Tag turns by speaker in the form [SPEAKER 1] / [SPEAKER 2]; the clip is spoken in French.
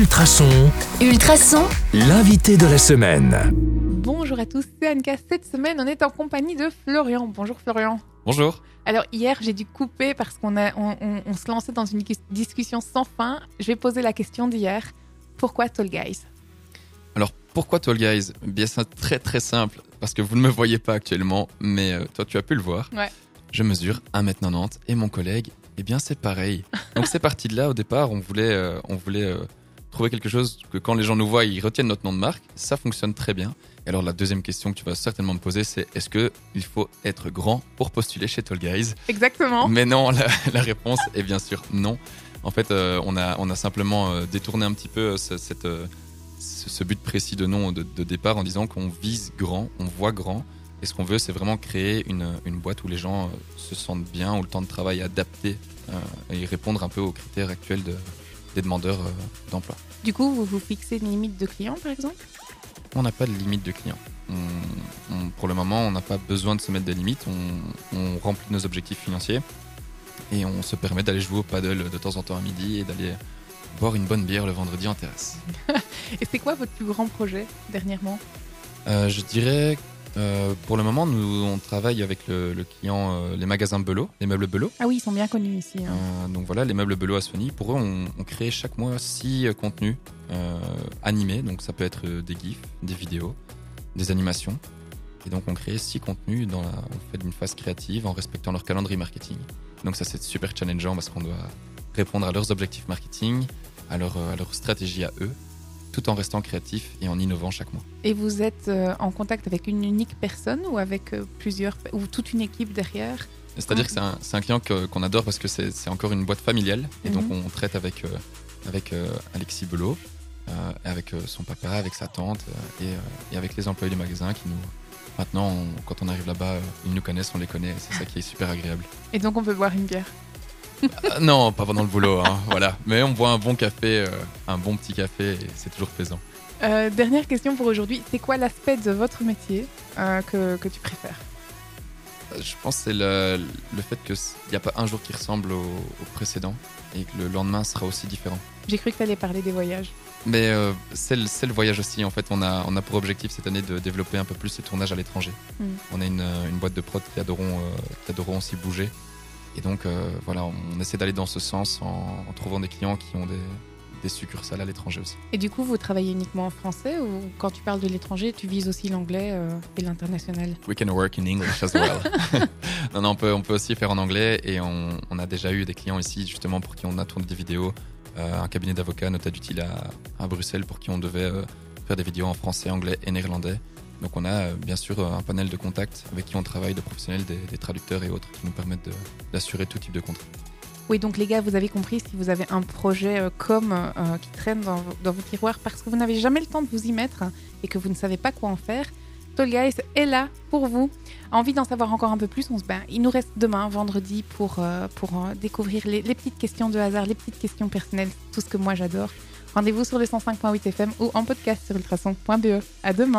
[SPEAKER 1] Ultrason,
[SPEAKER 2] Ultrason,
[SPEAKER 1] l'invité de la semaine.
[SPEAKER 3] Bonjour à tous, c'est Anka. Cette semaine, on est en compagnie de Florian. Bonjour Florian.
[SPEAKER 4] Bonjour.
[SPEAKER 3] Alors hier, j'ai dû couper parce qu'on a, on, on- on se lançait dans une dis- discussion sans fin. Je vais poser la question d'hier. Pourquoi Tall Guys?
[SPEAKER 4] Alors pourquoi Tall Guys? Bien c'est très très simple parce que vous ne me voyez pas actuellement mais euh, toi tu as pu le voir.
[SPEAKER 3] Ouais.
[SPEAKER 4] Je mesure 1m90 et mon collègue eh bien c'est pareil. Donc c'est parti de là au départ on voulait euh, on voulait euh, trouver quelque chose que quand les gens nous voient ils retiennent notre nom de marque. Ça fonctionne très bien. Et alors la deuxième question que tu vas certainement me poser c'est est-ce que il faut être grand pour postuler chez Tall Guys?
[SPEAKER 3] Exactement.
[SPEAKER 4] Mais non, la, la réponse est bien sûr non. En fait, euh, on, a, on a simplement euh, détourné un petit peu euh, ce, cette, ce, ce but précis de nom de, de départ en disant qu'on vise grand, on voit grand. Et ce qu'on veut, c'est vraiment créer une, une boîte où les gens se sentent bien, où le temps de travail est adapté et répondre un peu aux critères actuels de- des demandeurs euh, d'emploi.
[SPEAKER 3] Du coup, vous vous fixez une limite de clients, par exemple?
[SPEAKER 4] On n'a pas de limite de clients. On- on- pour le moment, on n'a pas besoin de se mettre des limites. On, on remplit nos objectifs financiers et on se permet d'aller jouer au paddle de temps en temps à midi et d'aller boire une bonne bière le vendredi en terrasse.
[SPEAKER 3] Et c'est quoi votre plus grand projet dernièrement?
[SPEAKER 4] Euh, je dirais, euh, pour le moment, nous on travaille avec le, le client, euh, les magasins Belot, les meubles Belot.
[SPEAKER 3] Ah oui, ils sont bien connus ici. hein.
[SPEAKER 4] Euh, donc voilà, les meubles Belot à Sony. Pour eux, on, on crée chaque mois six euh, contenus euh, animés. Donc ça peut être euh, des gifs, des vidéos, des animations. Et donc on crée six contenus dans la, on fait d'une phase créative en respectant leur calendrier marketing. Donc ça c'est super challengeant parce qu'on doit répondre à leurs objectifs marketing, à leur, euh, à leur stratégie à eux, tout en restant créatif et en innovant chaque mois.
[SPEAKER 3] Et vous êtes euh, en contact avec une unique personne ou avec euh, plusieurs, ou toute une équipe derrière?
[SPEAKER 4] C'est-à-dire que c'est un, client qu'on adore parce que c'est encore une boîte familiale. Et donc, on traite avec, euh, avec Alexis Belot, avec son papa, avec sa tante et, et avec les employés du magasin qui nous. Maintenant, on- quand on arrive là-bas, ils nous connaissent, on les connaît. C'est ça qui est super agréable.
[SPEAKER 3] Et donc, on peut boire une bière?
[SPEAKER 4] Ah, non, pas pendant le boulot, hein, voilà. Mais on boit un bon café, euh, un bon petit café et c'est toujours plaisant.
[SPEAKER 3] Euh, dernière question pour aujourd'hui. C'est quoi l'aspect de votre métier euh, que, que tu préfères?
[SPEAKER 4] Euh, Je pense que c'est le, le fait qu'il n'y a pas un jour qui ressemble au, au précédent et que le lendemain sera aussi différent.
[SPEAKER 3] J'ai cru que tu allais parler des voyages.
[SPEAKER 4] Mais euh, c'est le, c'est le voyage aussi. En fait, on a, on a pour objectif cette année de développer un peu plus les tournages à l'étranger.
[SPEAKER 3] Mm.
[SPEAKER 4] On a une, euh, une boîte de prod qui adoreront, euh, qui adoreront aussi bouger. Et donc, euh, voilà, on, essaie d'aller dans ce sens en, en trouvant des clients qui ont des, des succursales à l'étranger aussi.
[SPEAKER 3] Et du coup, vous travaillez uniquement en français ou quand tu parles de l'étranger, tu vises aussi l'anglais euh, et l'international?
[SPEAKER 4] We can work in English as well. non, non, on peut, on peut aussi faire en anglais et on, on a déjà eu des clients ici justement pour qui on a tourné des vidéos. Euh, un cabinet d'avocats, Nota Dutil à, à Bruxelles, pour qui on devait faire des vidéos en français, anglais et néerlandais. Donc on a euh, bien sûr euh, un panel de contacts avec qui on travaille, de professionnels, des, traducteurs et autres qui nous permettent d'assurer tout type de contrat.
[SPEAKER 3] Oui, donc les gars, vous avez compris si vous avez un projet euh, comme qui traîne dans, dans vos tiroirs parce que vous n'avez jamais le temps de vous y mettre hein, et que vous ne savez pas quoi en faire, Tall Guys est là pour vous. Envie d'en savoir encore un peu plus on se, ben, Il nous reste demain, vendredi, pour, pour découvrir les, les petites questions de hasard, les petites questions personnelles, tout ce que moi j'adore. Rendez-vous sur le 105.8 FM ou en podcast sur ultrason.be. À demain